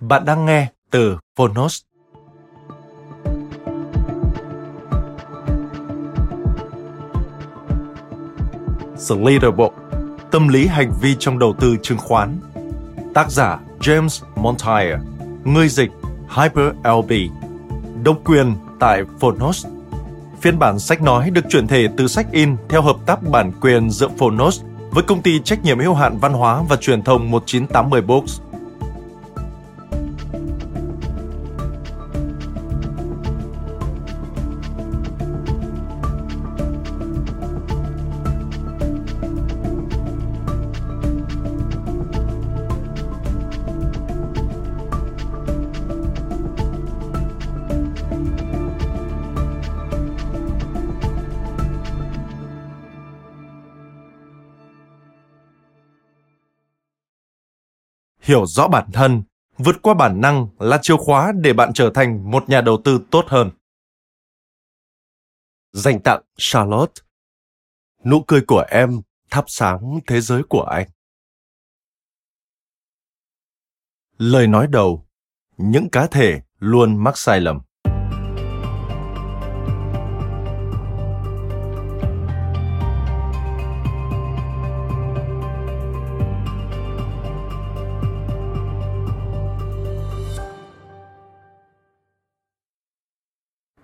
Bạn đang nghe từ Phonos. The Leaderbook Tâm lý hành vi trong đầu tư chứng khoán. Tác giả James Montier, Người dịch Hyper LB Độc quyền tại Phonos. Phiên bản sách nói được chuyển thể từ sách in theo hợp tác bản quyền giữa Phonos với công ty trách nhiệm hữu hạn văn hóa và truyền thông 1980 Books. Hiểu rõ bản thân, vượt qua bản năng là chìa khóa để bạn trở thành một nhà đầu tư tốt hơn. Dành tặng charlotte. Nụ cười của em thắp sáng thế giới của anh. Lời nói đầu, những cá thể luôn mắc sai lầm.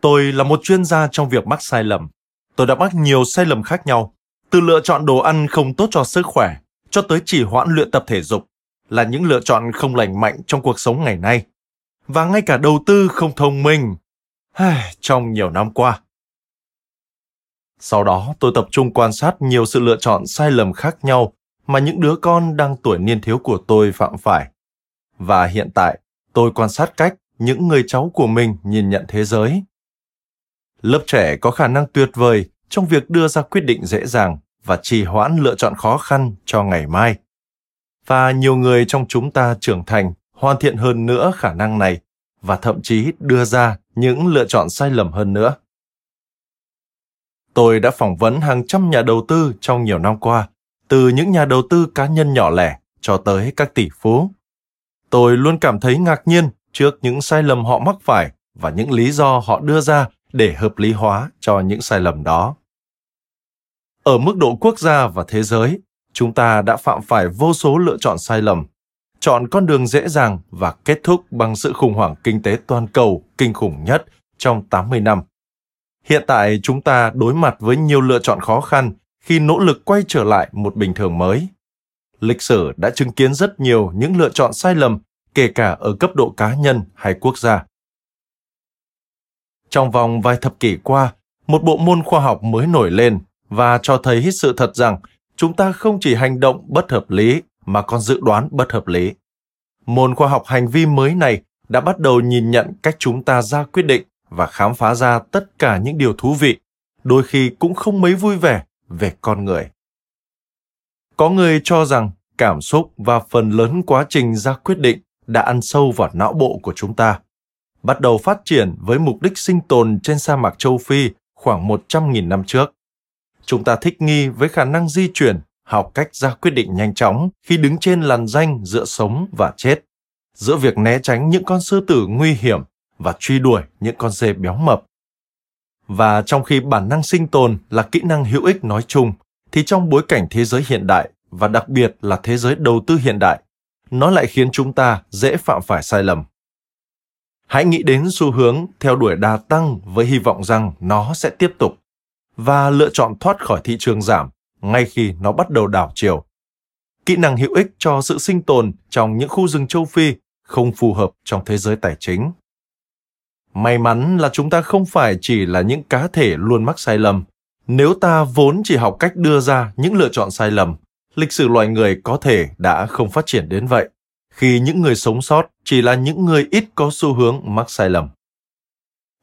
Tôi là một chuyên gia trong việc mắc sai lầm. Tôi đã mắc nhiều sai lầm khác nhau, từ lựa chọn đồ ăn không tốt cho sức khỏe cho tới chỉ hoãn luyện tập thể dục là những lựa chọn không lành mạnh trong cuộc sống ngày nay. Và ngay cả đầu tư không thông minh trong nhiều năm qua. Sau đó tôi tập trung quan sát nhiều sự lựa chọn sai lầm khác nhau mà những đứa con đang tuổi niên thiếu của tôi phạm phải. Và hiện tại, tôi quan sát cách những người cháu của mình nhìn nhận thế giới lớp trẻ có khả năng tuyệt vời trong việc đưa ra quyết định dễ dàng và trì hoãn lựa chọn khó khăn cho ngày mai. Và nhiều người trong chúng ta trưởng thành hoàn thiện hơn nữa khả năng này và thậm chí đưa ra những lựa chọn sai lầm hơn nữa. Tôi đã phỏng vấn hàng trăm nhà đầu tư trong nhiều năm qua, từ những nhà đầu tư cá nhân nhỏ lẻ cho tới các tỷ phú. Tôi luôn cảm thấy ngạc nhiên trước những sai lầm họ mắc phải và những lý do họ đưa ra để hợp lý hóa cho những sai lầm đó ở mức độ quốc gia và thế giới chúng ta đã phạm phải vô số lựa chọn sai lầm chọn con đường dễ dàng và kết thúc bằng sự khủng hoảng kinh tế toàn cầu kinh khủng nhất trong 80 năm. Hiện tại chúng ta đối mặt với nhiều lựa chọn khó khăn khi nỗ lực quay trở lại một bình thường mới. Lịch sử đã chứng kiến rất nhiều những lựa chọn sai lầm, kể cả ở cấp độ cá nhân hay quốc gia. Trong vòng vài thập kỷ qua, một bộ môn khoa học mới nổi lên và cho thấy sự thật rằng chúng ta không chỉ hành động bất hợp lý mà còn dự đoán bất hợp lý. Môn khoa học hành vi mới này đã bắt đầu nhìn nhận cách chúng ta ra quyết định và khám phá ra tất cả những điều thú vị, đôi khi cũng không mấy vui vẻ về con người. Có người cho rằng cảm xúc và phần lớn quá trình ra quyết định đã ăn sâu vào não bộ của chúng ta bắt đầu phát triển với mục đích sinh tồn trên sa mạc châu Phi khoảng 100.000 năm trước. Chúng ta thích nghi với khả năng di chuyển, học cách ra quyết định nhanh chóng khi đứng trên làn danh giữa sống và chết, giữa việc né tránh những con sư tử nguy hiểm và truy đuổi những con dê béo mập. Và trong khi bản năng sinh tồn là kỹ năng hữu ích nói chung, thì trong bối cảnh thế giới hiện đại và đặc biệt là thế giới đầu tư hiện đại, nó lại khiến chúng ta dễ phạm phải sai lầm. Hãy nghĩ đến xu hướng theo đuổi đà tăng với hy vọng rằng nó sẽ tiếp tục và lựa chọn thoát khỏi thị trường giảm ngay khi nó bắt đầu đảo chiều. Kỹ năng hữu ích cho sự sinh tồn trong những khu rừng châu Phi không phù hợp trong thế giới tài chính. May mắn là chúng ta không phải chỉ là những cá thể luôn mắc sai lầm. Nếu ta vốn chỉ học cách đưa ra những lựa chọn sai lầm, lịch sử loài người có thể đã không phát triển đến vậy, khi những người sống sót chỉ là những người ít có xu hướng mắc sai lầm.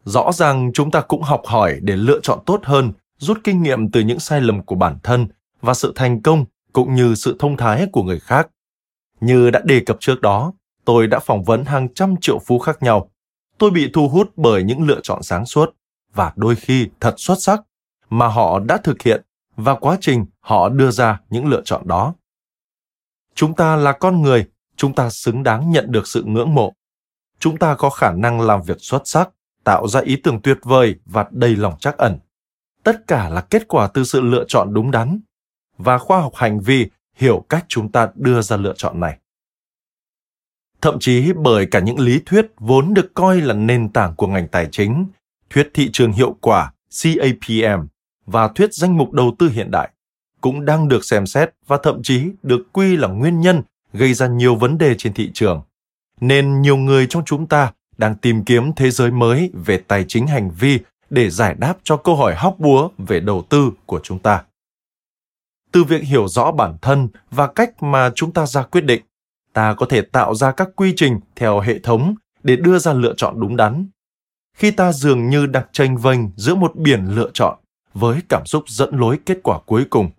Rõ ràng chúng ta cũng học hỏi để lựa chọn tốt hơn, rút kinh nghiệm từ những sai lầm của bản thân và sự thành công cũng như sự thông thái của người khác. Như đã đề cập trước đó, tôi đã phỏng vấn hàng trăm triệu phú khác nhau. Tôi bị thu hút bởi những lựa chọn sáng suốt và đôi khi thật xuất sắc mà họ đã thực hiện và quá trình họ đưa ra những lựa chọn đó. Chúng ta là con người, chúng ta xứng đáng nhận được sự ngưỡng mộ. Chúng ta có khả năng làm việc xuất sắc, tạo ra ý tưởng tuyệt vời và đầy lòng trắc ẩn. Tất cả là kết quả từ sự lựa chọn đúng đắn và khoa học hành vi hiểu cách chúng ta đưa ra lựa chọn này thậm chí bởi cả những lý thuyết vốn được coi là nền tảng của ngành tài chính, thuyết thị trường hiệu quả CAPM và thuyết danh mục đầu tư hiện đại cũng đang được xem xét và thậm chí được quy là nguyên nhân gây ra nhiều vấn đề trên thị trường. Nên nhiều người trong chúng ta đang tìm kiếm thế giới mới về tài chính hành vi để giải đáp cho câu hỏi hóc búa về đầu tư của chúng ta. Từ việc hiểu rõ bản thân và cách mà chúng ta ra quyết định, ta có thể tạo ra các quy trình theo hệ thống để đưa ra lựa chọn đúng đắn. Khi ta dường như đang tranh vênh giữa một biển lựa chọn với cảm xúc dẫn lối kết quả cuối cùng,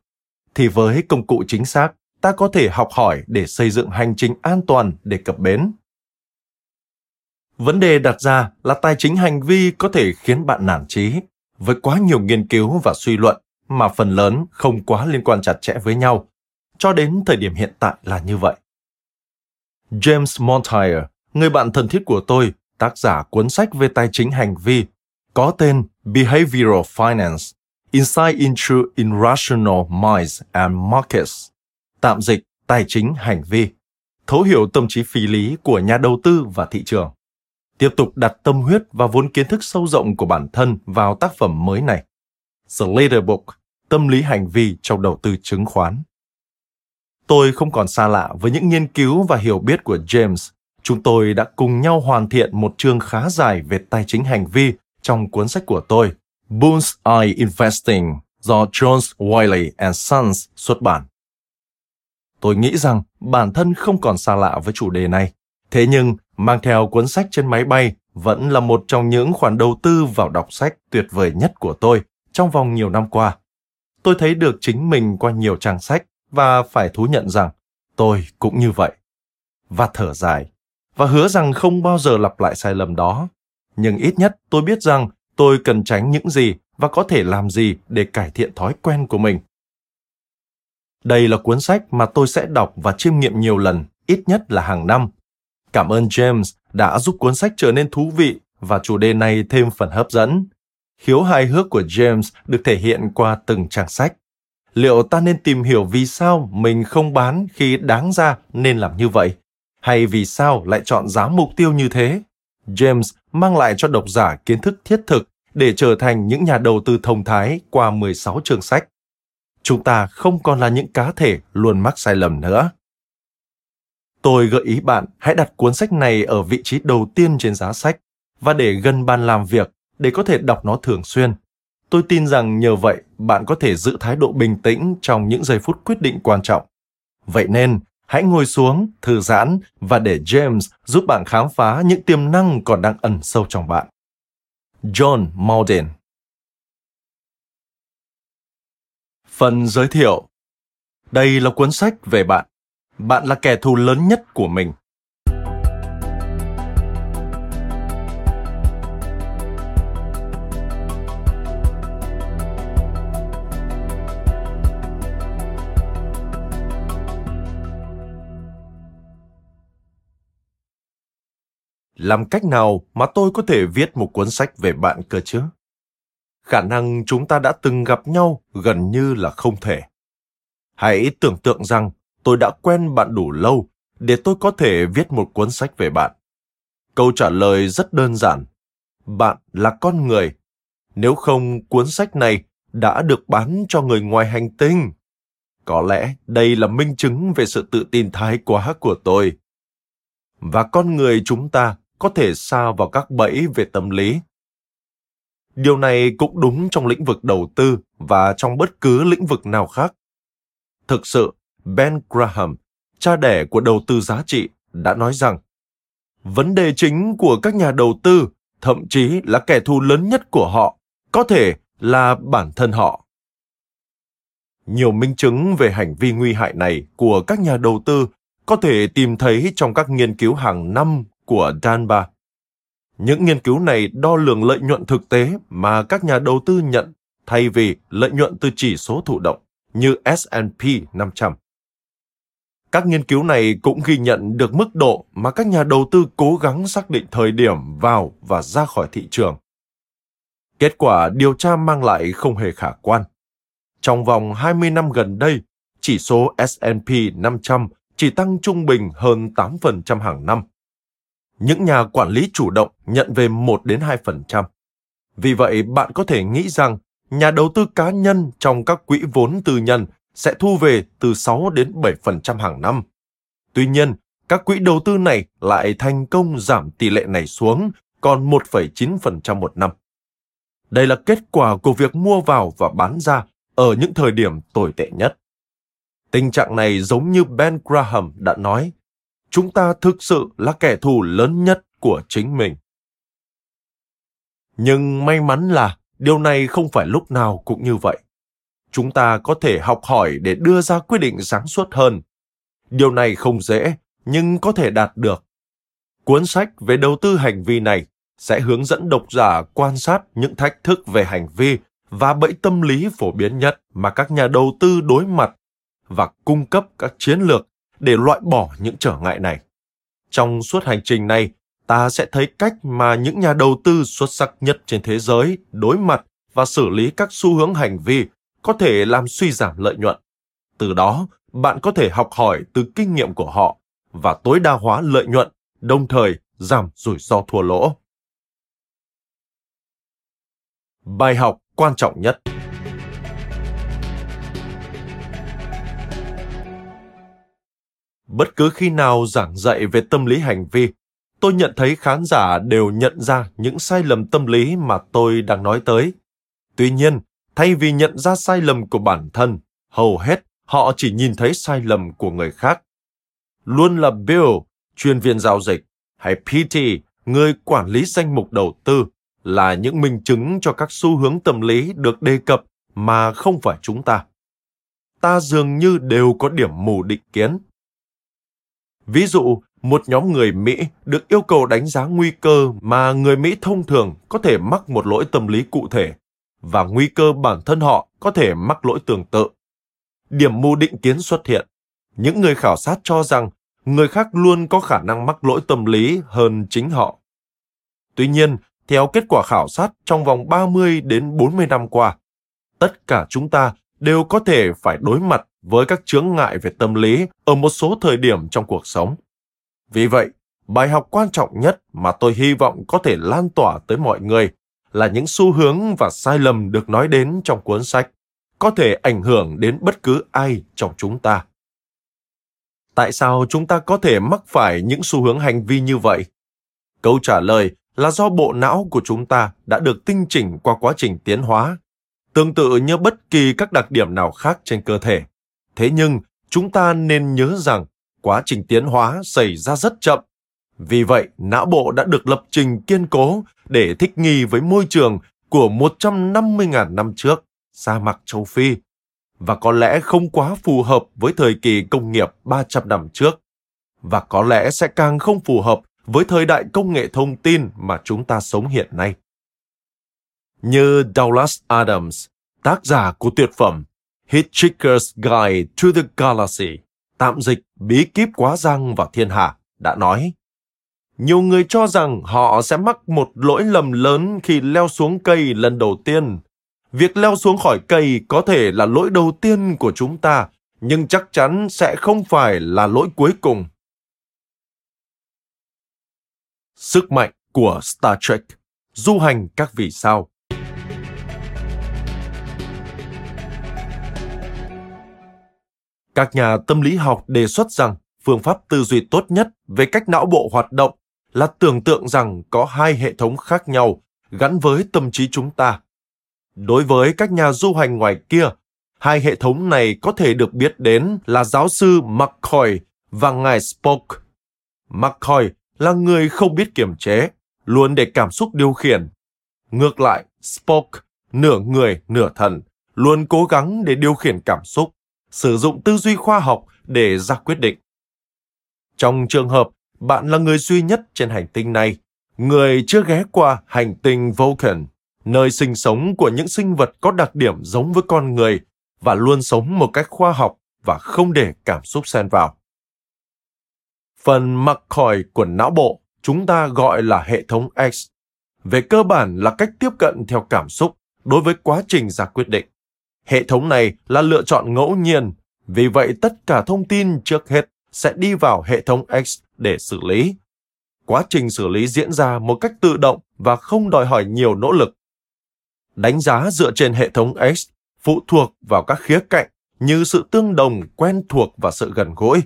thì với công cụ chính xác, ta có thể học hỏi để xây dựng hành trình an toàn để cập bến. Vấn đề đặt ra là tài chính hành vi có thể khiến bạn nản trí với quá nhiều nghiên cứu và suy luận mà phần lớn không quá liên quan chặt chẽ với nhau. Cho đến thời điểm hiện tại là như vậy. James Montier, người bạn thân thiết của tôi, tác giả cuốn sách về tài chính hành vi, có tên Behavioral Finance, Insight into Irrational Minds and Markets, tạm dịch tài chính hành vi, thấu hiểu tâm trí phi lý của nhà đầu tư và thị trường. Tiếp tục đặt tâm huyết và vốn kiến thức sâu rộng của bản thân vào tác phẩm mới này. The Later Book, Tâm lý hành vi trong đầu tư chứng khoán. Tôi không còn xa lạ với những nghiên cứu và hiểu biết của James. Chúng tôi đã cùng nhau hoàn thiện một chương khá dài về tài chính hành vi trong cuốn sách của tôi, Bull's Eye Investing do Jones Wiley and Sons xuất bản. Tôi nghĩ rằng bản thân không còn xa lạ với chủ đề này. Thế nhưng, mang theo cuốn sách trên máy bay vẫn là một trong những khoản đầu tư vào đọc sách tuyệt vời nhất của tôi trong vòng nhiều năm qua. Tôi thấy được chính mình qua nhiều trang sách và phải thú nhận rằng tôi cũng như vậy. Và thở dài, và hứa rằng không bao giờ lặp lại sai lầm đó. Nhưng ít nhất tôi biết rằng tôi cần tránh những gì và có thể làm gì để cải thiện thói quen của mình. Đây là cuốn sách mà tôi sẽ đọc và chiêm nghiệm nhiều lần, ít nhất là hàng năm. Cảm ơn James đã giúp cuốn sách trở nên thú vị và chủ đề này thêm phần hấp dẫn. Khiếu hài hước của James được thể hiện qua từng trang sách liệu ta nên tìm hiểu vì sao mình không bán khi đáng ra nên làm như vậy hay vì sao lại chọn giá mục tiêu như thế james mang lại cho độc giả kiến thức thiết thực để trở thành những nhà đầu tư thông thái qua 16 chương sách. Chúng ta không còn là những cá thể luôn mắc sai lầm nữa. Tôi gợi ý bạn hãy đặt cuốn sách này ở vị trí đầu tiên trên giá sách và để gần bàn làm việc để có thể đọc nó thường xuyên. Tôi tin rằng nhờ vậy bạn có thể giữ thái độ bình tĩnh trong những giây phút quyết định quan trọng. Vậy nên, hãy ngồi xuống, thư giãn và để James giúp bạn khám phá những tiềm năng còn đang ẩn sâu trong bạn. John Malden Phần giới thiệu Đây là cuốn sách về bạn. Bạn là kẻ thù lớn nhất của mình. làm cách nào mà tôi có thể viết một cuốn sách về bạn cơ chứ? Khả năng chúng ta đã từng gặp nhau gần như là không thể. Hãy tưởng tượng rằng tôi đã quen bạn đủ lâu để tôi có thể viết một cuốn sách về bạn. Câu trả lời rất đơn giản. Bạn là con người. Nếu không, cuốn sách này đã được bán cho người ngoài hành tinh. Có lẽ đây là minh chứng về sự tự tin thái quá của tôi. Và con người chúng ta có thể xa vào các bẫy về tâm lý. Điều này cũng đúng trong lĩnh vực đầu tư và trong bất cứ lĩnh vực nào khác. Thực sự, Ben Graham, cha đẻ của đầu tư giá trị, đã nói rằng vấn đề chính của các nhà đầu tư, thậm chí là kẻ thù lớn nhất của họ, có thể là bản thân họ. Nhiều minh chứng về hành vi nguy hại này của các nhà đầu tư có thể tìm thấy trong các nghiên cứu hàng năm của Danba. Những nghiên cứu này đo lường lợi nhuận thực tế mà các nhà đầu tư nhận thay vì lợi nhuận từ chỉ số thụ động như S&P 500. Các nghiên cứu này cũng ghi nhận được mức độ mà các nhà đầu tư cố gắng xác định thời điểm vào và ra khỏi thị trường. Kết quả điều tra mang lại không hề khả quan. Trong vòng 20 năm gần đây, chỉ số S&P 500 chỉ tăng trung bình hơn 8% hàng năm. Những nhà quản lý chủ động nhận về 1 đến 2%. Vì vậy, bạn có thể nghĩ rằng nhà đầu tư cá nhân trong các quỹ vốn tư nhân sẽ thu về từ 6 đến 7% hàng năm. Tuy nhiên, các quỹ đầu tư này lại thành công giảm tỷ lệ này xuống còn 1,9% một năm. Đây là kết quả của việc mua vào và bán ra ở những thời điểm tồi tệ nhất. Tình trạng này giống như Ben Graham đã nói, chúng ta thực sự là kẻ thù lớn nhất của chính mình. Nhưng may mắn là điều này không phải lúc nào cũng như vậy. Chúng ta có thể học hỏi để đưa ra quyết định sáng suốt hơn. Điều này không dễ, nhưng có thể đạt được. Cuốn sách về đầu tư hành vi này sẽ hướng dẫn độc giả quan sát những thách thức về hành vi và bẫy tâm lý phổ biến nhất mà các nhà đầu tư đối mặt và cung cấp các chiến lược để loại bỏ những trở ngại này. Trong suốt hành trình này, ta sẽ thấy cách mà những nhà đầu tư xuất sắc nhất trên thế giới đối mặt và xử lý các xu hướng hành vi có thể làm suy giảm lợi nhuận. Từ đó, bạn có thể học hỏi từ kinh nghiệm của họ và tối đa hóa lợi nhuận, đồng thời giảm rủi ro thua lỗ. Bài học quan trọng nhất Bất cứ khi nào giảng dạy về tâm lý hành vi, tôi nhận thấy khán giả đều nhận ra những sai lầm tâm lý mà tôi đang nói tới. Tuy nhiên, thay vì nhận ra sai lầm của bản thân, hầu hết họ chỉ nhìn thấy sai lầm của người khác. Luôn là Bill, chuyên viên giao dịch, hay PT, người quản lý danh mục đầu tư, là những minh chứng cho các xu hướng tâm lý được đề cập mà không phải chúng ta. Ta dường như đều có điểm mù định kiến. Ví dụ, một nhóm người Mỹ được yêu cầu đánh giá nguy cơ mà người Mỹ thông thường có thể mắc một lỗi tâm lý cụ thể và nguy cơ bản thân họ có thể mắc lỗi tương tự. Điểm mù định kiến xuất hiện. Những người khảo sát cho rằng người khác luôn có khả năng mắc lỗi tâm lý hơn chính họ. Tuy nhiên, theo kết quả khảo sát trong vòng 30 đến 40 năm qua, tất cả chúng ta đều có thể phải đối mặt với các chướng ngại về tâm lý ở một số thời điểm trong cuộc sống. Vì vậy, bài học quan trọng nhất mà tôi hy vọng có thể lan tỏa tới mọi người là những xu hướng và sai lầm được nói đến trong cuốn sách có thể ảnh hưởng đến bất cứ ai trong chúng ta. Tại sao chúng ta có thể mắc phải những xu hướng hành vi như vậy? Câu trả lời là do bộ não của chúng ta đã được tinh chỉnh qua quá trình tiến hóa, tương tự như bất kỳ các đặc điểm nào khác trên cơ thể. Thế nhưng, chúng ta nên nhớ rằng quá trình tiến hóa xảy ra rất chậm. Vì vậy, não bộ đã được lập trình kiên cố để thích nghi với môi trường của 150.000 năm trước, sa mạc châu Phi, và có lẽ không quá phù hợp với thời kỳ công nghiệp 300 năm trước, và có lẽ sẽ càng không phù hợp với thời đại công nghệ thông tin mà chúng ta sống hiện nay. Như Douglas Adams, tác giả của tuyệt phẩm Hitchhiker's Guide to the Galaxy, tạm dịch bí kíp quá răng và thiên hạ, đã nói. Nhiều người cho rằng họ sẽ mắc một lỗi lầm lớn khi leo xuống cây lần đầu tiên. Việc leo xuống khỏi cây có thể là lỗi đầu tiên của chúng ta nhưng chắc chắn sẽ không phải là lỗi cuối cùng. Sức mạnh của Star Trek Du hành các vì sao Các nhà tâm lý học đề xuất rằng phương pháp tư duy tốt nhất về cách não bộ hoạt động là tưởng tượng rằng có hai hệ thống khác nhau gắn với tâm trí chúng ta. Đối với các nhà du hành ngoài kia, hai hệ thống này có thể được biết đến là giáo sư McCoy và ngài Spock. McCoy là người không biết kiềm chế, luôn để cảm xúc điều khiển. Ngược lại, Spock, nửa người, nửa thần, luôn cố gắng để điều khiển cảm xúc, sử dụng tư duy khoa học để ra quyết định. Trong trường hợp bạn là người duy nhất trên hành tinh này, người chưa ghé qua hành tinh Vulcan, nơi sinh sống của những sinh vật có đặc điểm giống với con người và luôn sống một cách khoa học và không để cảm xúc xen vào. Phần mặc khỏi của não bộ chúng ta gọi là hệ thống X. Về cơ bản là cách tiếp cận theo cảm xúc đối với quá trình ra quyết định. Hệ thống này là lựa chọn ngẫu nhiên, vì vậy tất cả thông tin trước hết sẽ đi vào hệ thống X để xử lý. Quá trình xử lý diễn ra một cách tự động và không đòi hỏi nhiều nỗ lực. Đánh giá dựa trên hệ thống X phụ thuộc vào các khía cạnh như sự tương đồng, quen thuộc và sự gần gũi.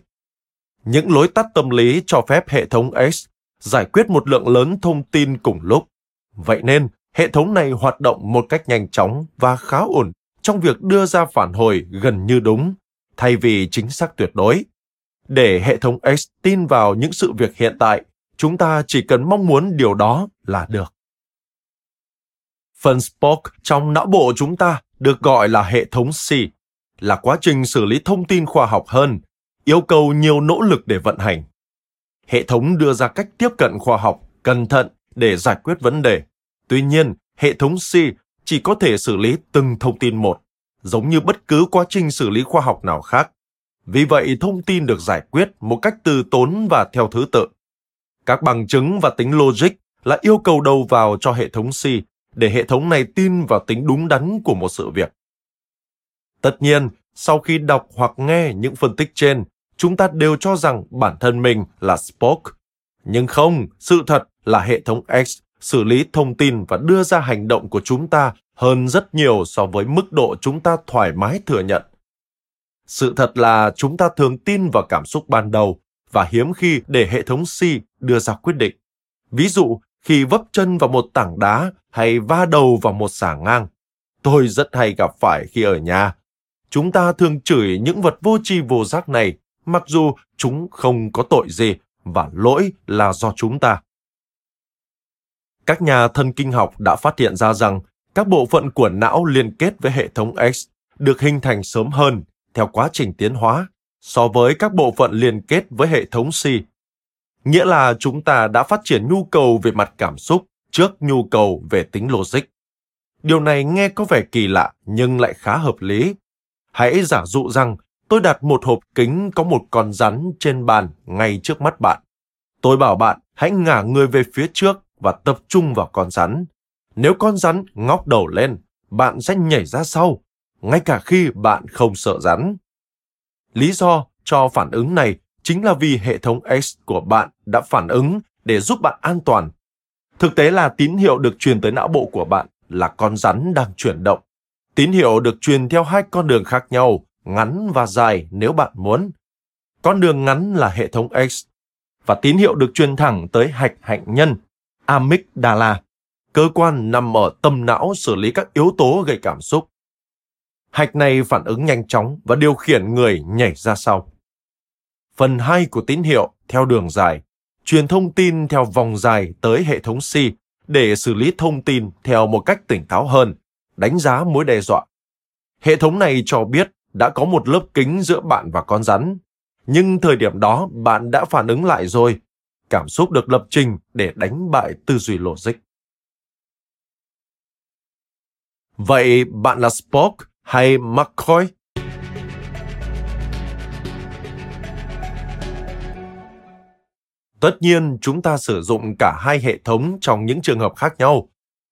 Những lối tắt tâm lý cho phép hệ thống X giải quyết một lượng lớn thông tin cùng lúc. Vậy nên, hệ thống này hoạt động một cách nhanh chóng và khá ổn trong việc đưa ra phản hồi gần như đúng, thay vì chính xác tuyệt đối. Để hệ thống X tin vào những sự việc hiện tại, chúng ta chỉ cần mong muốn điều đó là được. Phần Spock trong não bộ chúng ta được gọi là hệ thống C, là quá trình xử lý thông tin khoa học hơn, yêu cầu nhiều nỗ lực để vận hành. Hệ thống đưa ra cách tiếp cận khoa học, cẩn thận để giải quyết vấn đề. Tuy nhiên, hệ thống C chỉ có thể xử lý từng thông tin một, giống như bất cứ quá trình xử lý khoa học nào khác. Vì vậy, thông tin được giải quyết một cách từ tốn và theo thứ tự. Các bằng chứng và tính logic là yêu cầu đầu vào cho hệ thống C để hệ thống này tin vào tính đúng đắn của một sự việc. Tất nhiên, sau khi đọc hoặc nghe những phân tích trên, chúng ta đều cho rằng bản thân mình là Spock. Nhưng không, sự thật là hệ thống X xử lý thông tin và đưa ra hành động của chúng ta hơn rất nhiều so với mức độ chúng ta thoải mái thừa nhận. Sự thật là chúng ta thường tin vào cảm xúc ban đầu và hiếm khi để hệ thống C đưa ra quyết định. Ví dụ, khi vấp chân vào một tảng đá hay va đầu vào một xà ngang. Tôi rất hay gặp phải khi ở nhà. Chúng ta thường chửi những vật vô tri vô giác này, mặc dù chúng không có tội gì và lỗi là do chúng ta. Các nhà thần kinh học đã phát hiện ra rằng các bộ phận của não liên kết với hệ thống X được hình thành sớm hơn theo quá trình tiến hóa so với các bộ phận liên kết với hệ thống C. Nghĩa là chúng ta đã phát triển nhu cầu về mặt cảm xúc trước nhu cầu về tính logic. Điều này nghe có vẻ kỳ lạ nhưng lại khá hợp lý. Hãy giả dụ rằng tôi đặt một hộp kính có một con rắn trên bàn ngay trước mắt bạn. Tôi bảo bạn hãy ngả người về phía trước và tập trung vào con rắn. Nếu con rắn ngóc đầu lên, bạn sẽ nhảy ra sau, ngay cả khi bạn không sợ rắn. Lý do cho phản ứng này chính là vì hệ thống X của bạn đã phản ứng để giúp bạn an toàn Thực tế là tín hiệu được truyền tới não bộ của bạn là con rắn đang chuyển động. Tín hiệu được truyền theo hai con đường khác nhau, ngắn và dài nếu bạn muốn. Con đường ngắn là hệ thống X và tín hiệu được truyền thẳng tới hạch hạnh nhân, amygdala, cơ quan nằm ở tâm não xử lý các yếu tố gây cảm xúc. Hạch này phản ứng nhanh chóng và điều khiển người nhảy ra sau. Phần 2 của tín hiệu theo đường dài truyền thông tin theo vòng dài tới hệ thống C để xử lý thông tin theo một cách tỉnh táo hơn, đánh giá mối đe dọa. Hệ thống này cho biết đã có một lớp kính giữa bạn và con rắn, nhưng thời điểm đó bạn đã phản ứng lại rồi. Cảm xúc được lập trình để đánh bại tư duy logic. Vậy bạn là Spock hay McCoy? Tất nhiên, chúng ta sử dụng cả hai hệ thống trong những trường hợp khác nhau.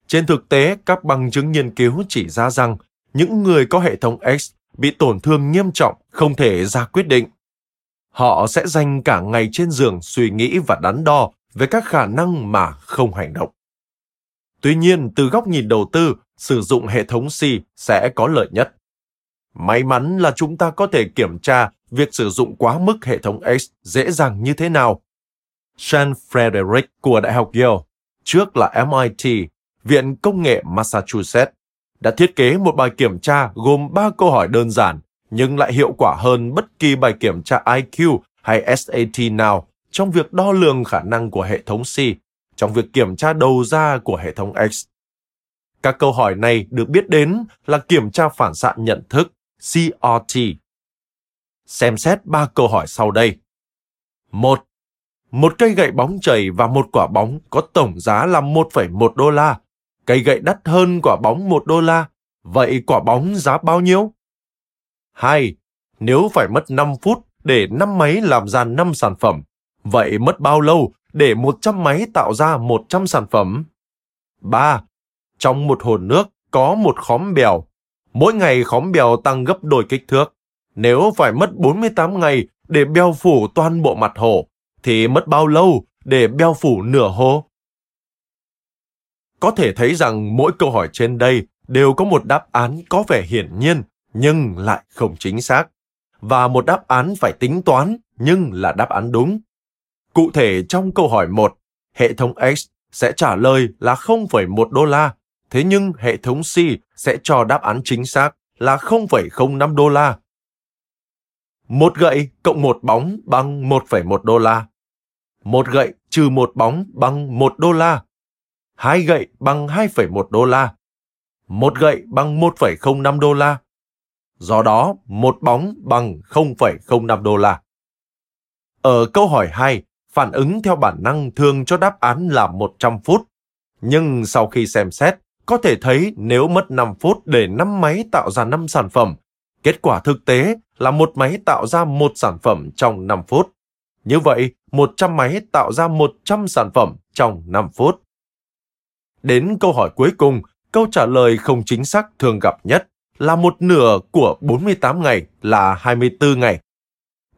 Trên thực tế, các bằng chứng nghiên cứu chỉ ra rằng những người có hệ thống X bị tổn thương nghiêm trọng không thể ra quyết định. Họ sẽ dành cả ngày trên giường suy nghĩ và đắn đo về các khả năng mà không hành động. Tuy nhiên, từ góc nhìn đầu tư, sử dụng hệ thống C sẽ có lợi nhất. May mắn là chúng ta có thể kiểm tra việc sử dụng quá mức hệ thống X dễ dàng như thế nào. Sean Frederick của Đại học Yale, trước là MIT, Viện Công nghệ Massachusetts, đã thiết kế một bài kiểm tra gồm 3 câu hỏi đơn giản nhưng lại hiệu quả hơn bất kỳ bài kiểm tra IQ hay SAT nào trong việc đo lường khả năng của hệ thống C, trong việc kiểm tra đầu ra của hệ thống X. Các câu hỏi này được biết đến là kiểm tra phản xạ nhận thức CRT. Xem xét ba câu hỏi sau đây. một Một cây gậy bóng chảy và một quả bóng có tổng giá là 1,1 đô la. Cây gậy đắt hơn quả bóng 1 đô la. Vậy quả bóng giá bao nhiêu? 2. Nếu phải mất 5 phút để 5 máy làm ra 5 sản phẩm, vậy mất bao lâu để 100 máy tạo ra 100 sản phẩm? 3. Trong một hồ nước có một khóm bèo. Mỗi ngày khóm bèo tăng gấp đôi kích thước. Nếu phải mất 48 ngày để bèo phủ toàn bộ mặt hồ, thì mất bao lâu để bèo phủ nửa hồ? Có thể thấy rằng mỗi câu hỏi trên đây đều có một đáp án có vẻ hiển nhiên nhưng lại không chính xác và một đáp án phải tính toán nhưng là đáp án đúng. Cụ thể trong câu hỏi 1, hệ thống X sẽ trả lời là 0,1 đô la, thế nhưng hệ thống C sẽ cho đáp án chính xác là 0,05 đô la. Một gậy cộng một bóng bằng 1,1 đô la. Một gậy trừ một bóng bằng 1 đô la. Hai gậy bằng 2,1 đô la. Một gậy bằng 1,05 đô la. Do đó, một bóng bằng 0,05 đô la. Ở câu hỏi 2, phản ứng theo bản năng thường cho đáp án là 100 phút. Nhưng sau khi xem xét, có thể thấy nếu mất 5 phút để 5 máy tạo ra 5 sản phẩm, kết quả thực tế là một máy tạo ra một sản phẩm trong 5 phút. Như vậy, 100 máy tạo ra 100 sản phẩm trong 5 phút. Đến câu hỏi cuối cùng, câu trả lời không chính xác thường gặp nhất là một nửa của 48 ngày là 24 ngày.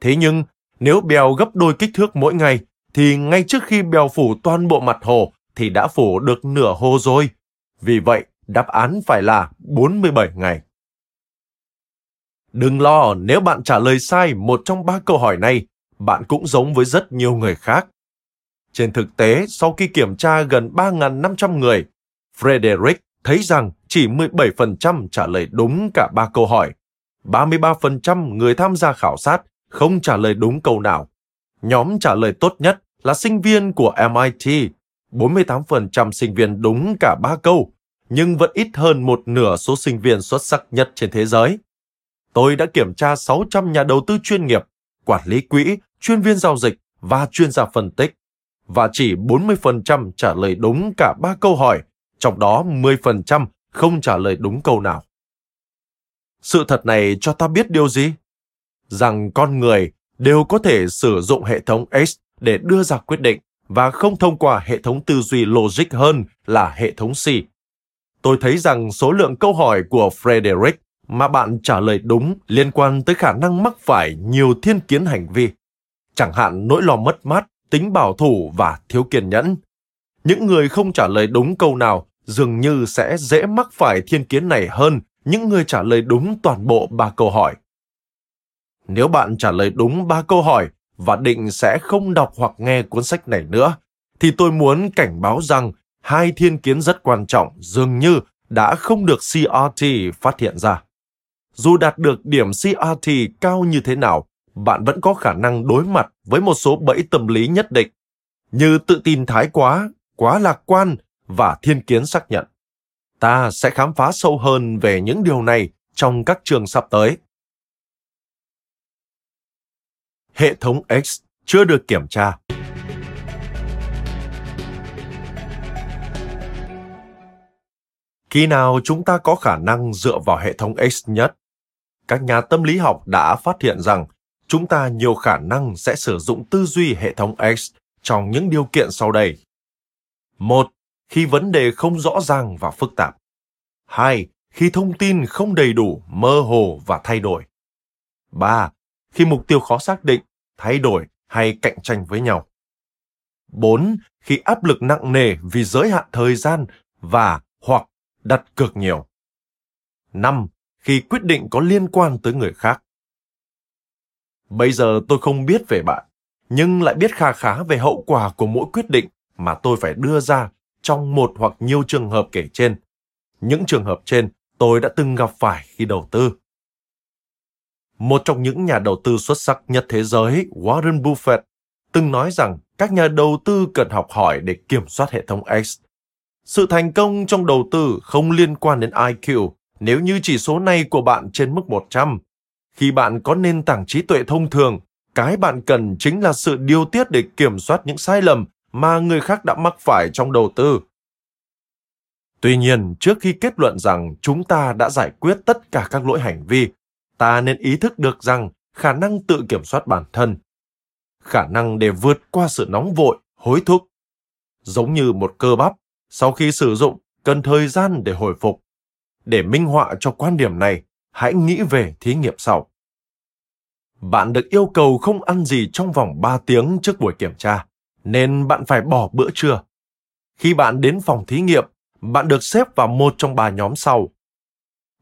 Thế nhưng, nếu bèo gấp đôi kích thước mỗi ngày, thì ngay trước khi bèo phủ toàn bộ mặt hồ thì đã phủ được nửa hồ rồi. Vì vậy, đáp án phải là 47 ngày. Đừng lo nếu bạn trả lời sai một trong ba câu hỏi này, bạn cũng giống với rất nhiều người khác. Trên thực tế, sau khi kiểm tra gần 3.500 người, Frederick thấy rằng chỉ 17% trả lời đúng cả ba câu hỏi. 33% người tham gia khảo sát không trả lời đúng câu nào. Nhóm trả lời tốt nhất là sinh viên của MIT. 48% sinh viên đúng cả ba câu, nhưng vẫn ít hơn một nửa số sinh viên xuất sắc nhất trên thế giới. Tôi đã kiểm tra 600 nhà đầu tư chuyên nghiệp, quản lý quỹ, chuyên viên giao dịch và chuyên gia phân tích, và chỉ 40% trả lời đúng cả ba câu hỏi, trong đó 10% không trả lời đúng câu nào. Sự thật này cho ta biết điều gì? Rằng con người đều có thể sử dụng hệ thống X để đưa ra quyết định và không thông qua hệ thống tư duy logic hơn là hệ thống C. Tôi thấy rằng số lượng câu hỏi của Frederick mà bạn trả lời đúng liên quan tới khả năng mắc phải nhiều thiên kiến hành vi, chẳng hạn nỗi lo mất mát, tính bảo thủ và thiếu kiên nhẫn. Những người không trả lời đúng câu nào dường như sẽ dễ mắc phải thiên kiến này hơn những người trả lời đúng toàn bộ ba câu hỏi. Nếu bạn trả lời đúng ba câu hỏi và định sẽ không đọc hoặc nghe cuốn sách này nữa, thì tôi muốn cảnh báo rằng hai thiên kiến rất quan trọng dường như đã không được CRT phát hiện ra. Dù đạt được điểm CRT cao như thế nào, bạn vẫn có khả năng đối mặt với một số bẫy tâm lý nhất định, như tự tin thái quá, quá lạc quan và thiên kiến xác nhận. Ta sẽ khám phá sâu hơn về những điều này trong các trường sắp tới. Hệ thống X chưa được kiểm tra. Khi nào chúng ta có khả năng dựa vào hệ thống X nhất? Các nhà tâm lý học đã phát hiện rằng chúng ta nhiều khả năng sẽ sử dụng tư duy hệ thống X trong những điều kiện sau đây. Một, khi vấn đề không rõ ràng và phức tạp. Hai, khi thông tin không đầy đủ, mơ hồ và thay đổi. 3. Khi mục tiêu khó xác định, thay đổi hay cạnh tranh với nhau. 4. Khi áp lực nặng nề vì giới hạn thời gian và hoặc đặt cược nhiều. 5. Khi quyết định có liên quan tới người khác. Bây giờ tôi không biết về bạn, nhưng lại biết kha khá về hậu quả của mỗi quyết định mà tôi phải đưa ra trong một hoặc nhiều trường hợp kể trên. Những trường hợp trên tôi đã từng gặp phải khi đầu tư. Một trong những nhà đầu tư xuất sắc nhất thế giới, Warren Buffett, từng nói rằng các nhà đầu tư cần học hỏi để kiểm soát hệ thống X. Sự thành công trong đầu tư không liên quan đến IQ nếu như chỉ số này của bạn trên mức 100. Khi bạn có nền tảng trí tuệ thông thường, cái bạn cần chính là sự điều tiết để kiểm soát những sai lầm mà người khác đã mắc phải trong đầu tư. Tuy nhiên, trước khi kết luận rằng chúng ta đã giải quyết tất cả các lỗi hành vi, ta nên ý thức được rằng khả năng tự kiểm soát bản thân, khả năng để vượt qua sự nóng vội, hối thúc, giống như một cơ bắp, sau khi sử dụng cần thời gian để hồi phục. Để minh họa cho quan điểm này, hãy nghĩ về thí nghiệm sau. Bạn được yêu cầu không ăn gì trong vòng 3 tiếng trước buổi kiểm tra, nên bạn phải bỏ bữa trưa. Khi bạn đến phòng thí nghiệm, bạn được xếp vào một trong ba nhóm sau.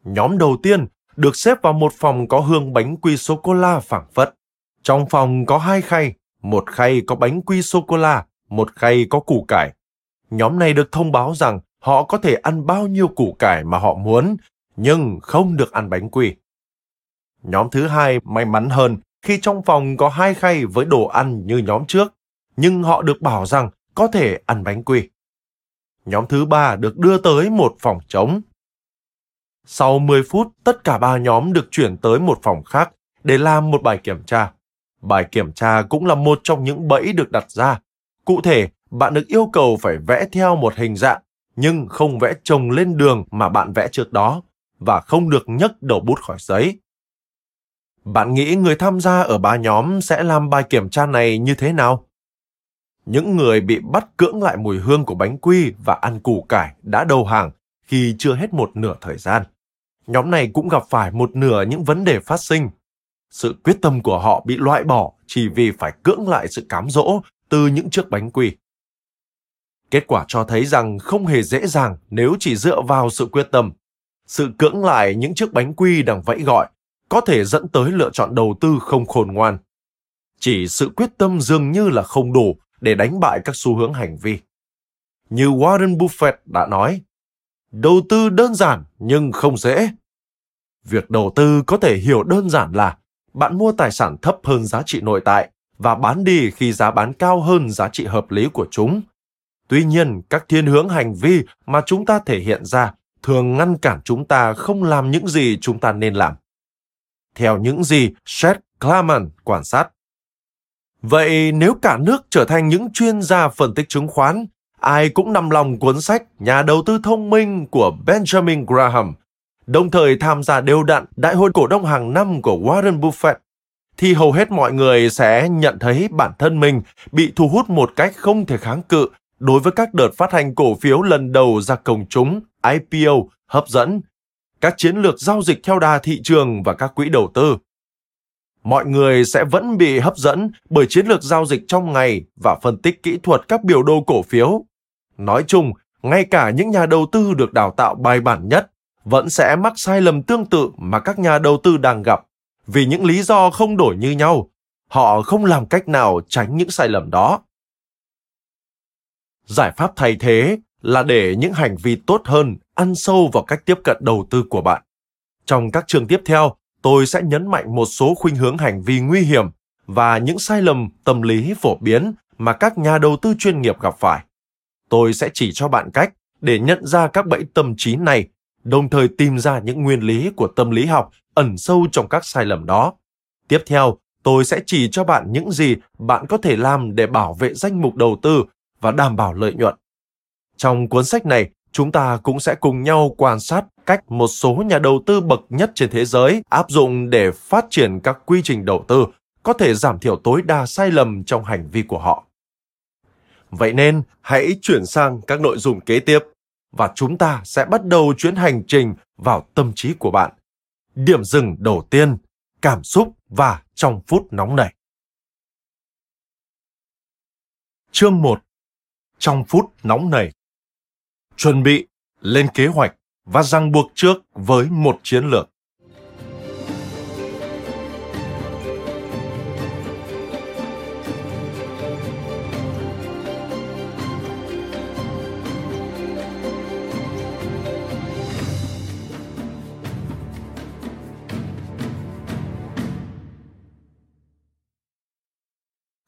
Nhóm đầu tiên được xếp vào một phòng có hương bánh quy sô-cô-la phảng phất. Trong phòng có hai khay, một khay có bánh quy sô-cô-la, một khay có củ cải. Nhóm này được thông báo rằng họ có thể ăn bao nhiêu củ cải mà họ muốn, nhưng không được ăn bánh quy. Nhóm thứ hai may mắn hơn khi trong phòng có hai khay với đồ ăn như nhóm trước, nhưng họ được bảo rằng có thể ăn bánh quy. Nhóm thứ ba được đưa tới một phòng trống. Sau 10 phút, tất cả ba nhóm được chuyển tới một phòng khác để làm một bài kiểm tra. Bài kiểm tra cũng là một trong những bẫy được đặt ra. Cụ thể, bạn được yêu cầu phải vẽ theo một hình dạng, nhưng không vẽ chồng lên đường mà bạn vẽ trước đó, và không được nhấc đầu bút khỏi giấy. Bạn nghĩ người tham gia ở ba nhóm sẽ làm bài kiểm tra này như thế nào? Những người bị bắt cưỡng lại mùi hương của bánh quy và ăn củ cải đã đầu hàng khi chưa hết một nửa thời gian. Nhóm này cũng gặp phải một nửa những vấn đề phát sinh. Sự quyết tâm của họ bị loại bỏ chỉ vì phải cưỡng lại sự cám dỗ từ những chiếc bánh quy. Kết quả cho thấy rằng không hề dễ dàng nếu chỉ dựa vào sự quyết tâm. Sự cưỡng lại những chiếc bánh quy đang vẫy gọi có thể dẫn tới lựa chọn đầu tư không khôn ngoan. Chỉ sự quyết tâm dường như là không đủ để đánh bại các xu hướng hành vi. Như Warren Buffett đã nói, đầu tư đơn giản nhưng không dễ. Việc đầu tư có thể hiểu đơn giản là bạn mua tài sản thấp hơn giá trị nội tại và bán đi khi giá bán cao hơn giá trị hợp lý của chúng. Tuy nhiên, các thiên hướng hành vi mà chúng ta thể hiện ra thường ngăn cản chúng ta không làm những gì chúng ta nên làm. Theo những gì Seth Klarman quan sát, Vậy nếu cả nước trở thành những chuyên gia phân tích chứng khoán, ai cũng nằm lòng cuốn sách Nhà đầu tư thông minh của Benjamin Graham, đồng thời tham gia đều đặn đại hội cổ đông hàng năm của Warren Buffett, thì hầu hết mọi người sẽ nhận thấy bản thân mình bị thu hút một cách không thể kháng cự đối với các đợt phát hành cổ phiếu lần đầu ra công chúng, IPO, hấp dẫn, các chiến lược giao dịch theo đà thị trường và các quỹ đầu tư. Mọi người sẽ vẫn bị hấp dẫn bởi chiến lược giao dịch trong ngày và phân tích kỹ thuật các biểu đồ cổ phiếu. Nói chung, ngay cả những nhà đầu tư được đào tạo bài bản nhất vẫn sẽ mắc sai lầm tương tự mà các nhà đầu tư đang gặp vì những lý do không đổi như nhau. Họ không làm cách nào tránh những sai lầm đó. Giải pháp thay thế là để những hành vi tốt hơn ăn sâu vào cách tiếp cận đầu tư của bạn. Trong các chương tiếp theo, tôi sẽ nhấn mạnh một số khuynh hướng hành vi nguy hiểm và những sai lầm tâm lý phổ biến mà các nhà đầu tư chuyên nghiệp gặp phải. Tôi sẽ chỉ cho bạn cách để nhận ra các bẫy tâm trí này, đồng thời tìm ra những nguyên lý của tâm lý học ẩn sâu trong các sai lầm đó. Tiếp theo, tôi sẽ chỉ cho bạn những gì bạn có thể làm để bảo vệ danh mục đầu tư và đảm bảo lợi nhuận. Trong cuốn sách này, chúng ta cũng sẽ cùng nhau quan sát cách một số nhà đầu tư bậc nhất trên thế giới áp dụng để phát triển các quy trình đầu tư có thể giảm thiểu tối đa sai lầm trong hành vi của họ. Vậy nên, hãy chuyển sang các nội dung kế tiếp. và chúng ta sẽ bắt đầu chuyến hành trình vào tâm trí của bạn. Điểm dừng đầu tiên, cảm xúc và trong phút nóng nảy Chương 1 Trong phút nóng nảy Chuẩn bị, lên kế hoạch và răng buộc trước với một chiến lược.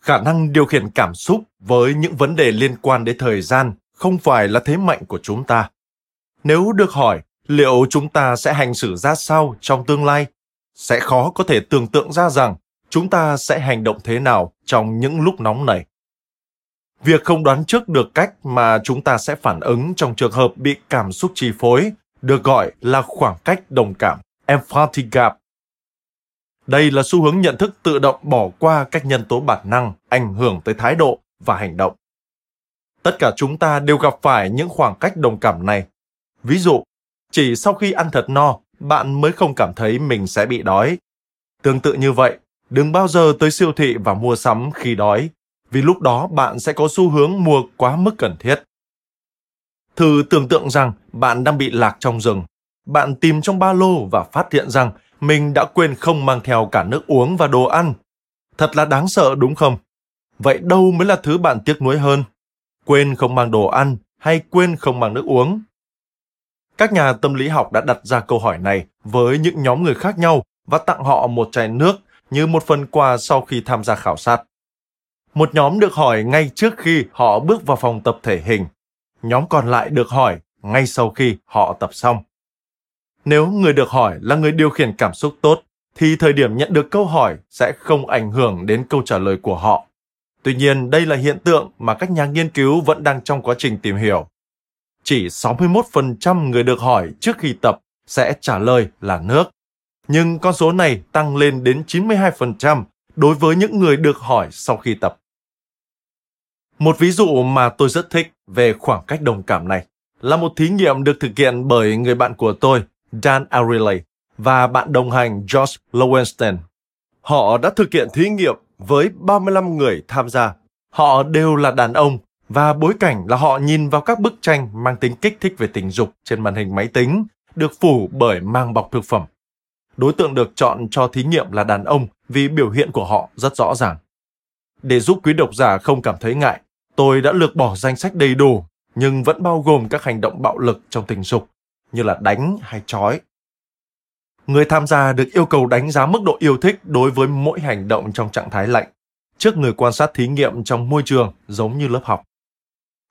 Khả năng điều khiển cảm xúc với những vấn đề liên quan đến thời gian không phải là thế mạnh của chúng ta. Nếu được hỏi liệu chúng ta sẽ hành xử ra sao trong tương lai, sẽ khó có thể tưởng tượng ra rằng chúng ta sẽ hành động thế nào trong những lúc nóng này. Việc không đoán trước được cách mà chúng ta sẽ phản ứng trong trường hợp bị cảm xúc chi phối được gọi là khoảng cách đồng cảm empathy gap đây là xu hướng nhận thức tự động bỏ qua các nhân tố bản năng ảnh hưởng tới thái độ và hành động. Tất cả chúng ta đều gặp phải những khoảng cách đồng cảm này. Ví dụ, chỉ sau khi ăn thật no, bạn mới không cảm thấy mình sẽ bị đói. Tương tự như vậy, đừng bao giờ tới siêu thị và mua sắm khi đói, vì lúc đó bạn sẽ có xu hướng mua quá mức cần thiết. Thử tưởng tượng rằng bạn đang bị lạc trong rừng. Bạn tìm trong ba lô và phát hiện rằng mình đã quên không mang theo cả nước uống và đồ ăn. Thật là đáng sợ, đúng không? Vậy đâu mới là thứ bạn tiếc nuối hơn? Quên không mang đồ ăn hay quên không mang nước uống? Các nhà tâm lý học đã đặt ra câu hỏi này với những nhóm người khác nhau và tặng họ một chai nước như một phần quà sau khi tham gia khảo sát. Một nhóm được hỏi ngay trước khi họ bước vào phòng tập thể hình. Nhóm còn lại được hỏi ngay sau khi họ tập xong. Nếu người được hỏi là người điều khiển cảm xúc tốt, thì thời điểm nhận được câu hỏi sẽ không ảnh hưởng đến câu trả lời của họ. Tuy nhiên, đây là hiện tượng mà các nhà nghiên cứu vẫn đang trong quá trình tìm hiểu. Chỉ 61% người được hỏi trước khi tập sẽ trả lời là nước. Nhưng con số này tăng lên đến 92% đối với những người được hỏi sau khi tập. Một ví dụ mà tôi rất thích về khoảng cách đồng cảm này là một thí nghiệm được thực hiện bởi người bạn của tôi Dan Ariely và bạn đồng hành Josh Lowenstein. Họ đã thực hiện thí nghiệm với 35 người tham gia. Họ đều là đàn ông và bối cảnh là họ nhìn vào các bức tranh mang tính kích thích về tình dục trên màn hình máy tính được phủ bởi mang bọc thực phẩm. Đối tượng được chọn cho thí nghiệm là đàn ông vì biểu hiện của họ rất rõ ràng. Để giúp quý độc giả không cảm thấy ngại, tôi đã lược bỏ danh sách đầy đủ nhưng vẫn bao gồm các hành động bạo lực trong tình dục như là đánh hay trói. Người tham gia được yêu cầu đánh giá mức độ yêu thích đối với mỗi hành động trong trạng thái lạnh trước người quan sát thí nghiệm trong môi trường giống như lớp học.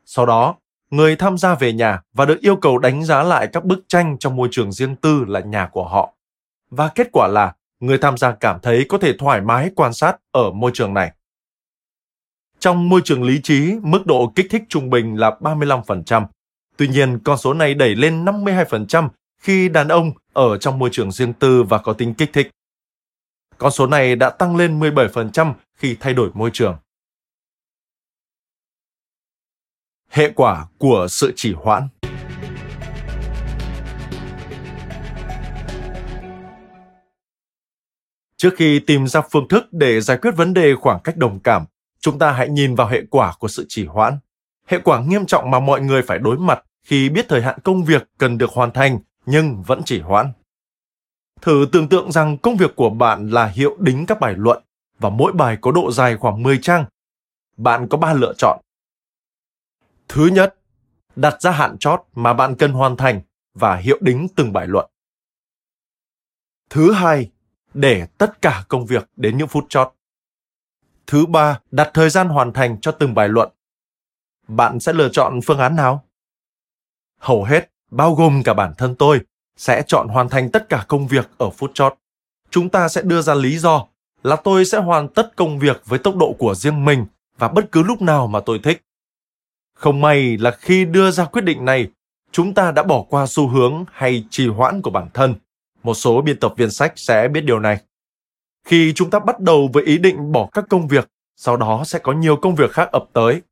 Sau đó, người tham gia về nhà và được yêu cầu đánh giá lại các bức tranh trong môi trường riêng tư là nhà của họ. Và kết quả là người tham gia cảm thấy có thể thoải mái quan sát ở môi trường này. Trong môi trường lý trí, mức độ kích thích trung bình là 35%, Tuy nhiên, con số này đẩy lên 52% khi đàn ông ở trong môi trường riêng tư và có tính kích thích. Con số này đã tăng lên 17% khi thay đổi môi trường. Hệ quả của sự chỉ hoãn Trước khi tìm ra phương thức để giải quyết vấn đề khoảng cách đồng cảm, chúng ta hãy nhìn vào hệ quả của sự chỉ hoãn hệ quả nghiêm trọng mà mọi người phải đối mặt khi biết thời hạn công việc cần được hoàn thành nhưng vẫn chỉ hoãn. Thử tưởng tượng rằng công việc của bạn là hiệu đính các bài luận và mỗi bài có độ dài khoảng 10 trang. Bạn có ba lựa chọn. Thứ nhất, đặt ra hạn chót mà bạn cần hoàn thành và hiệu đính từng bài luận. Thứ hai, để tất cả công việc đến những phút chót. Thứ ba, đặt thời gian hoàn thành cho từng bài luận bạn sẽ lựa chọn phương án nào? Hầu hết, bao gồm cả bản thân tôi, sẽ chọn hoàn thành tất cả công việc ở phút chót. Chúng ta sẽ đưa ra lý do là tôi sẽ hoàn tất công việc với tốc độ của riêng mình và bất cứ lúc nào mà tôi thích. Không may là khi đưa ra quyết định này, chúng ta đã bỏ qua xu hướng hay trì hoãn của bản thân. Một số biên tập viên sách sẽ biết điều này. Khi chúng ta bắt đầu với ý định bỏ các công việc, sau đó sẽ có nhiều công việc khác ập tới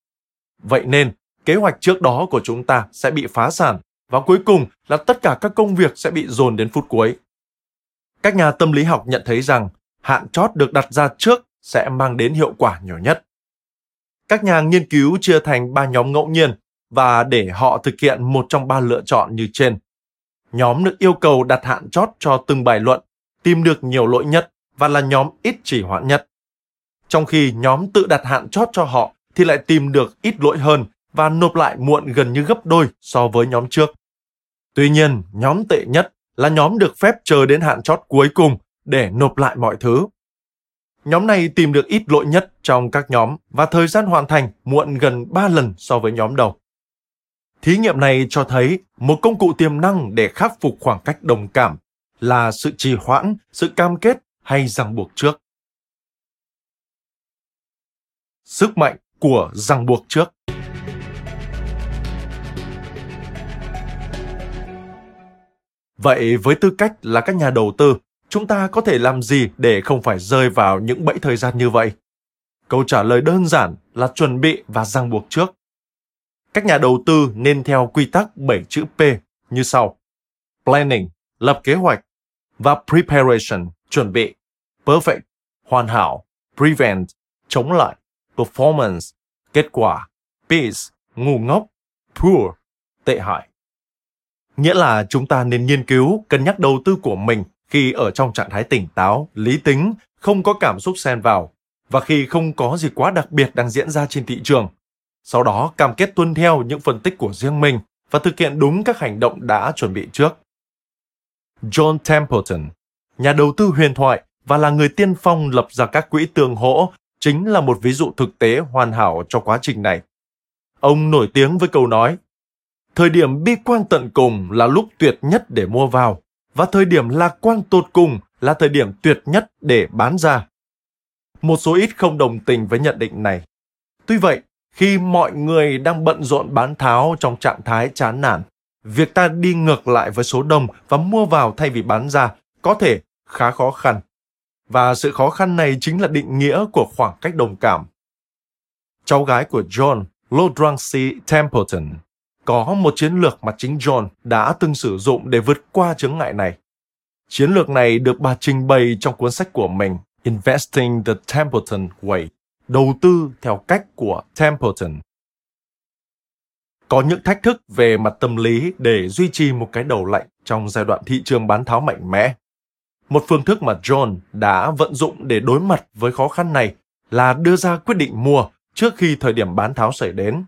Vậy nên, kế hoạch trước đó của chúng ta sẽ bị phá sản và cuối cùng là tất cả các công việc sẽ bị dồn đến phút cuối. Các nhà tâm lý học nhận thấy rằng hạn chót được đặt ra trước sẽ mang đến hiệu quả nhiều nhất. Các nhà nghiên cứu chia thành ba nhóm ngẫu nhiên và để họ thực hiện một trong ba lựa chọn như trên. Nhóm được yêu cầu đặt hạn chót cho từng bài luận, tìm được nhiều lỗi nhất và là nhóm ít chỉ hoãn nhất. Trong khi nhóm tự đặt hạn chót cho họ thì lại tìm được ít lỗi hơn và nộp lại muộn gần như gấp đôi so với nhóm trước. Tuy nhiên, nhóm tệ nhất là nhóm được phép chờ đến hạn chót cuối cùng để nộp lại mọi thứ. Nhóm này tìm được ít lỗi nhất trong các nhóm và thời gian hoàn thành muộn gần 3 lần so với nhóm đầu. Thí nghiệm này cho thấy một công cụ tiềm năng để khắc phục khoảng cách đồng cảm là sự trì hoãn, sự cam kết hay ràng buộc trước. Sức mạnh của ràng buộc trước Vậy với tư cách là các nhà đầu tư, chúng ta có thể làm gì để không phải rơi vào những bẫy thời gian như vậy? Câu trả lời đơn giản là chuẩn bị và ràng buộc trước. Các nhà đầu tư nên theo quy tắc 7 chữ P như sau. Planning, lập kế hoạch, và preparation, chuẩn bị, perfect, hoàn hảo, prevent, chống lại, performance, kết quả, peace, ngu ngốc, poor, tệ hại. Nghĩa là chúng ta nên nghiên cứu, cân nhắc đầu tư của mình khi ở trong trạng thái tỉnh táo, lý tính, không có cảm xúc xen vào và khi không có gì quá đặc biệt đang diễn ra trên thị trường. Sau đó cam kết tuân theo những phân tích của riêng mình và thực hiện đúng các hành động đã chuẩn bị trước. John Templeton, nhà đầu tư huyền thoại và là người tiên phong lập ra các quỹ tương hỗ, chính là một ví dụ thực tế hoàn hảo cho quá trình này. Ông nổi tiếng với câu nói, thời điểm bi quan tận cùng là lúc tuyệt nhất để mua vào, và thời điểm lạc quan tột cùng là thời điểm tuyệt nhất để bán ra. Một số ít không đồng tình với nhận định này. Tuy vậy, khi mọi người đang bận rộn bán tháo trong trạng thái chán nản, việc ta đi ngược lại với số đông và mua vào thay vì bán ra có thể khá khó khăn. Và sự khó khăn này chính là định nghĩa của khoảng cách đồng cảm. Cháu gái của John, Lodrancy Templeton, có một chiến lược mà chính John đã từng sử dụng để vượt qua chướng ngại này. Chiến lược này được bà trình bày trong cuốn sách của mình Investing the Templeton Way, đầu tư theo cách của Templeton. Có những thách thức về mặt tâm lý để duy trì một cái đầu lạnh trong giai đoạn thị trường bán tháo mạnh mẽ. Một phương thức mà John đã vận dụng để đối mặt với khó khăn này là đưa ra quyết định mua trước khi thời điểm bán tháo xảy đến.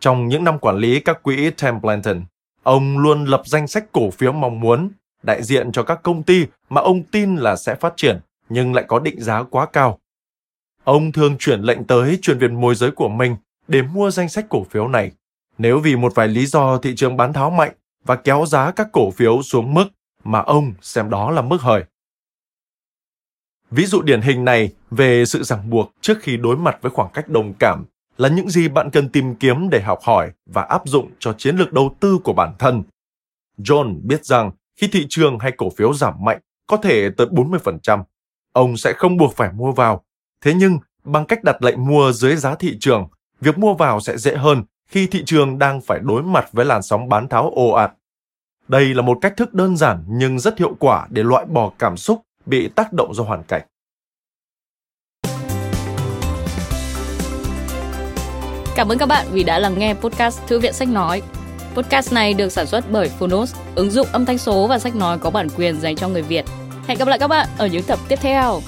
Trong những năm quản lý các quỹ Templeton, ông luôn lập danh sách cổ phiếu mong muốn, đại diện cho các công ty mà ông tin là sẽ phát triển nhưng lại có định giá quá cao. Ông thường chuyển lệnh tới chuyên viên môi giới của mình để mua danh sách cổ phiếu này nếu vì một vài lý do thị trường bán tháo mạnh và kéo giá các cổ phiếu xuống mức mà ông xem đó là mức hời. Ví dụ điển hình này về sự ràng buộc trước khi đối mặt với khoảng cách đồng cảm là những gì bạn cần tìm kiếm để học hỏi và áp dụng cho chiến lược đầu tư của bản thân. John biết rằng khi thị trường hay cổ phiếu giảm mạnh, có thể tới 40%, ông sẽ không buộc phải mua vào. Thế nhưng, bằng cách đặt lệnh mua dưới giá thị trường, việc mua vào sẽ dễ hơn khi thị trường đang phải đối mặt với làn sóng bán tháo ồ ạt. Đây là một cách thức đơn giản nhưng rất hiệu quả để loại bỏ cảm xúc bị tác động do hoàn cảnh. Cảm ơn các bạn vì đã lắng nghe podcast Thư viện Sách Nói. Podcast này được sản xuất bởi Phonos, ứng dụng âm thanh số và sách nói có bản quyền dành cho người Việt. Hẹn gặp lại các bạn ở những tập tiếp theo.